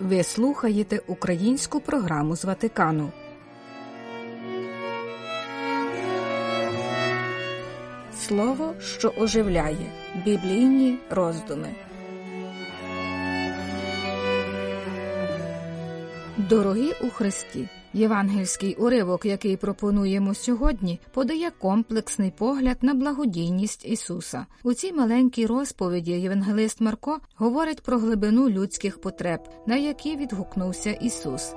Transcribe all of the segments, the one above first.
Ви слухаєте українську програму з Ватикану. Слово, що оживляє біблійні роздуми. Дорогі у Христі. Євангельський уривок, який пропонуємо сьогодні, подає комплексний погляд на благодійність Ісуса. У цій маленькій розповіді Євангелист Марко говорить про глибину людських потреб, на які відгукнувся Ісус.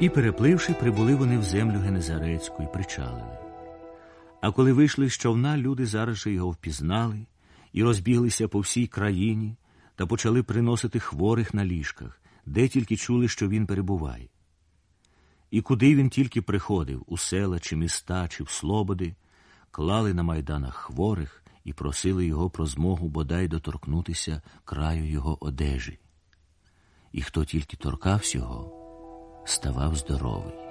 І, перепливши, прибули вони в землю Генезарецьку і причалили. А коли вийшли з човна, люди зараз же його впізнали і розбіглися по всій країні та почали приносити хворих на ліжках, де тільки чули, що він перебуває. І куди він тільки приходив, у села, чи міста, чи в слободи, клали на майданах хворих і просили його про змогу бодай доторкнутися краю його одежі. І хто тільки торкався його, ставав здоровий.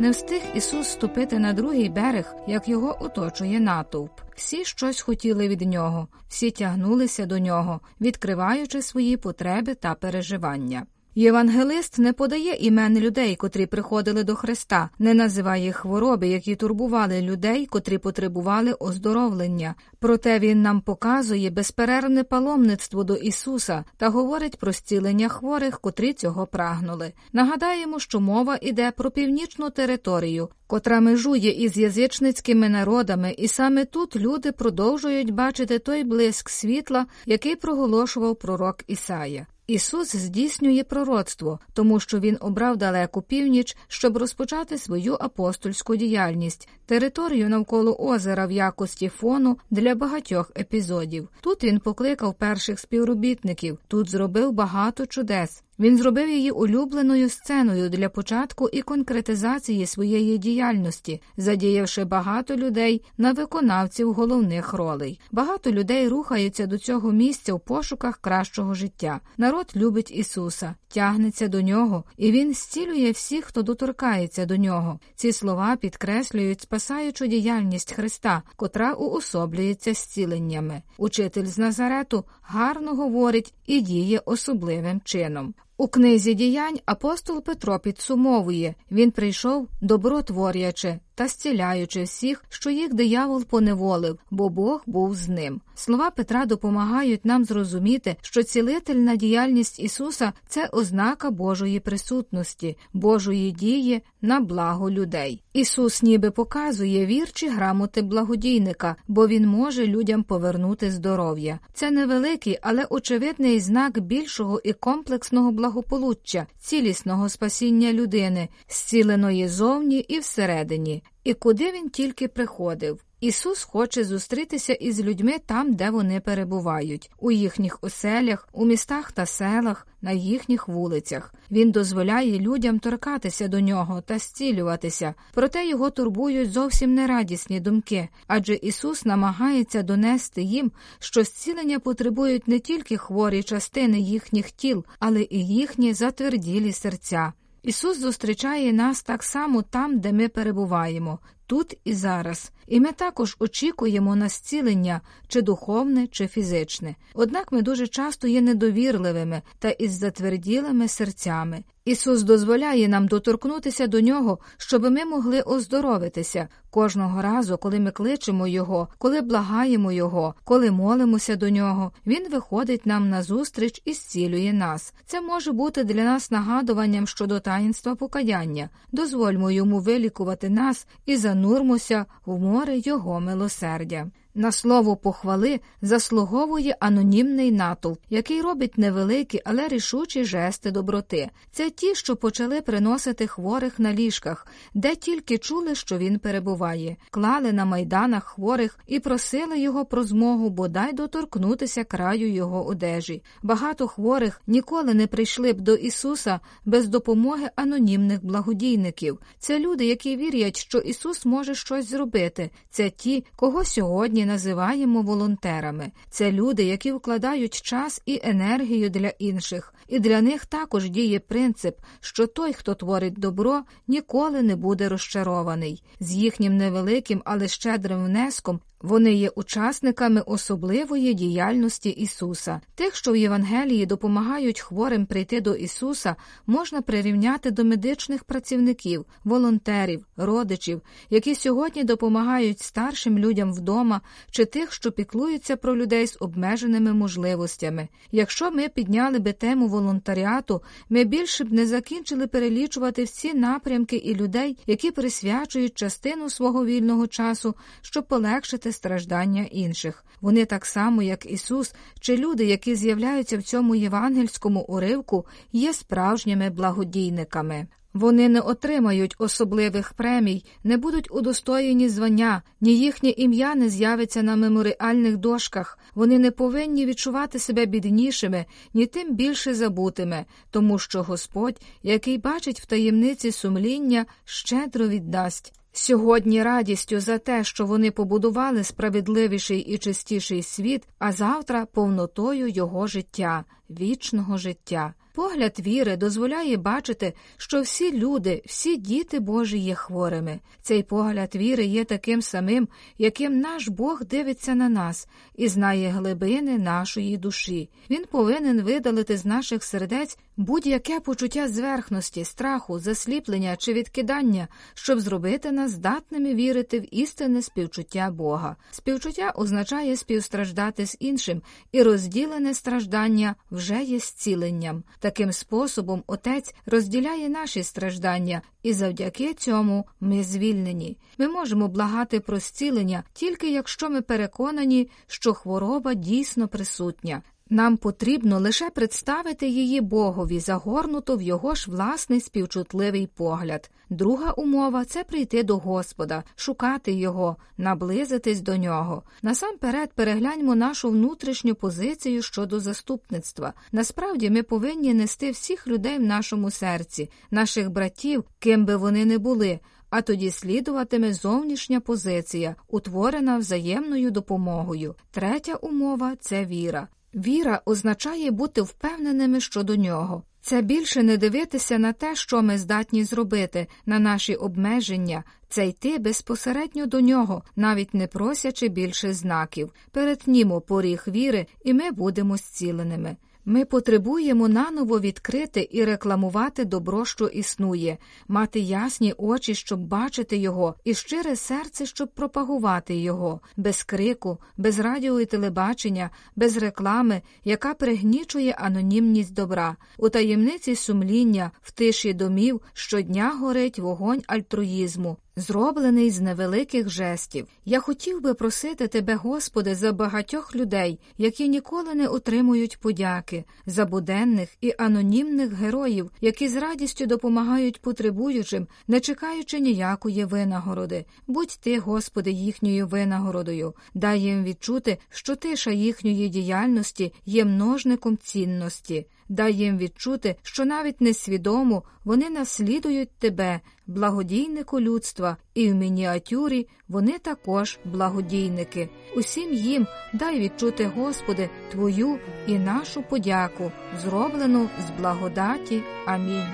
Не встиг Ісус ступити на другий берег, як його оточує натовп. Всі щось хотіли від нього, всі тягнулися до нього, відкриваючи свої потреби та переживання. Євангелист не подає імен людей, котрі приходили до Христа, не називає хвороби, які турбували людей, котрі потребували оздоровлення. Проте він нам показує безперервне паломництво до Ісуса та говорить про зцілення хворих, котрі цього прагнули. Нагадаємо, що мова іде про північну територію, котра межує із язичницькими народами, і саме тут люди продовжують бачити той блиск світла, який проголошував пророк Ісая. Ісус здійснює пророцтво, тому що він обрав далеку північ, щоб розпочати свою апостольську діяльність, територію навколо озера в якості фону для багатьох епізодів. Тут він покликав перших співробітників, тут зробив багато чудес. Він зробив її улюбленою сценою для початку і конкретизації своєї діяльності, задіявши багато людей на виконавців головних ролей. Багато людей рухаються до цього місця в пошуках кращого життя. Народ любить Ісуса, тягнеться до нього, і Він зцілює всіх, хто доторкається до нього. Ці слова підкреслюють спасаючу діяльність Христа, котра уособлюється зціленнями. Учитель з Назарету гарно говорить і діє особливим чином. У книзі діянь апостол Петро підсумовує він прийшов добротворячи та зціляючи всіх, що їх диявол поневолив, бо Бог був з ним. Слова Петра допомагають нам зрозуміти, що цілительна діяльність Ісуса це ознака Божої присутності, Божої дії на благо людей. Ісус ніби показує вірчі грамоти благодійника, бо Він може людям повернути здоров'я. Це невеликий, але очевидний знак більшого і комплексного благополуччя, цілісного спасіння людини, зціленої зовні і всередині. І куди він тільки приходив. Ісус хоче зустрітися із людьми там, де вони перебувають, у їхніх оселях, у містах та селах, на їхніх вулицях. Він дозволяє людям торкатися до нього та зцілюватися, проте його турбують зовсім нерадісні думки, адже Ісус намагається донести їм, що зцілення потребують не тільки хворі частини їхніх тіл, але і їхні затверділі серця. Ісус зустрічає нас так само там, де ми перебуваємо, тут і зараз, і ми також очікуємо на зцілення, чи духовне, чи фізичне. Однак ми дуже часто є недовірливими та із затверділими серцями. Ісус дозволяє нам доторкнутися до нього, щоб ми могли оздоровитися кожного разу, коли ми кличемо Його, коли благаємо Його, коли молимося до нього. Він виходить нам на зустріч і зцілює нас. Це може бути для нас нагадуванням щодо таїнства покаяння. Дозвольмо йому вилікувати нас і занурмося в море Його милосердя. На слово похвали заслуговує анонімний натовп, який робить невеликі, але рішучі жести доброти. Це ті, що почали приносити хворих на ліжках, де тільки чули, що він перебуває, клали на майданах хворих і просили його про змогу бодай доторкнутися краю його одежі. Багато хворих ніколи не прийшли б до Ісуса без допомоги анонімних благодійників. Це люди, які вірять, що Ісус може щось зробити. Це ті, кого сьогодні сьогодні називаємо волонтерами. Це люди, які вкладають час і енергію для інших, і для них також діє принцип, що той, хто творить добро, ніколи не буде розчарований. З їхнім невеликим, але щедрим внеском вони є учасниками особливої діяльності Ісуса. Тих, що в Євангелії допомагають хворим прийти до Ісуса, можна прирівняти до медичних працівників, волонтерів, родичів, які сьогодні допомагають старшим людям вдома чи тих, що піклуються про людей з обмеженими можливостями. Якщо ми підняли би тему волонтаріату, ми більше б не закінчили перелічувати всі напрямки і людей, які присвячують частину свого вільного часу, щоб полегшити страждання інших. Вони так само, як Ісус, чи люди, які з'являються в цьому євангельському уривку, є справжніми благодійниками. Вони не отримають особливих премій, не будуть удостоєні звання, ні їхнє ім'я не з'явиться на меморіальних дошках, вони не повинні відчувати себе біднішими, ні тим більше забутими, тому що Господь, який бачить в таємниці сумління, щедро віддасть. Сьогодні радістю за те, що вони побудували справедливіший і чистіший світ, а завтра повнотою його життя, вічного життя. Погляд віри дозволяє бачити, що всі люди, всі діти Божі є хворими. Цей погляд віри є таким самим, яким наш Бог дивиться на нас і знає глибини нашої душі. Він повинен видалити з наших сердець будь-яке почуття зверхності, страху, засліплення чи відкидання, щоб зробити нас здатними вірити в істинне співчуття Бога. Співчуття означає співстраждати з іншим, і розділене страждання вже є зціленням. Таким способом Отець розділяє наші страждання, і завдяки цьому ми звільнені. Ми можемо благати про зцілення тільки якщо ми переконані, що хвороба дійсно присутня. Нам потрібно лише представити її Богові, загорнуто в його ж власний співчутливий погляд. Друга умова це прийти до Господа, шукати Його, наблизитись до нього. Насамперед перегляньмо нашу внутрішню позицію щодо заступництва. Насправді ми повинні нести всіх людей в нашому серці, наших братів, ким би вони не були. А тоді слідуватиме зовнішня позиція, утворена взаємною допомогою. Третя умова це віра. Віра означає бути впевненими щодо нього. Це більше не дивитися на те, що ми здатні зробити, на наші обмеження, це йти безпосередньо до нього, навіть не просячи більше знаків. Перетнімо поріг віри, і ми будемо зціленими. Ми потребуємо наново відкрити і рекламувати добро, що існує, мати ясні очі, щоб бачити його, і щире серце, щоб пропагувати його, без крику, без радіо і телебачення, без реклами, яка пригнічує анонімність добра, у таємниці сумління, в тиші домів щодня горить вогонь альтруїзму зроблений з невеликих жестів. Я хотів би просити тебе, Господи, за багатьох людей, які ніколи не отримують подяки, за буденних і анонімних героїв, які з радістю допомагають потребуючим, не чекаючи ніякої винагороди. Будь ти, Господи, їхньою винагородою, дай їм відчути, що тиша їхньої діяльності є множником цінності дай їм відчути, що навіть несвідомо вони наслідують тебе, благодійнику людства, і в мініатюрі вони також благодійники. Усім їм дай відчути, Господи, Твою і нашу подяку, зроблену з благодаті. Амінь.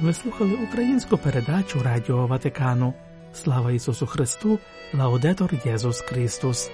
Ви слухали українську передачу Радіо Ватикану. Слава Ісусу Христу, Лаудетор Єсус Христос.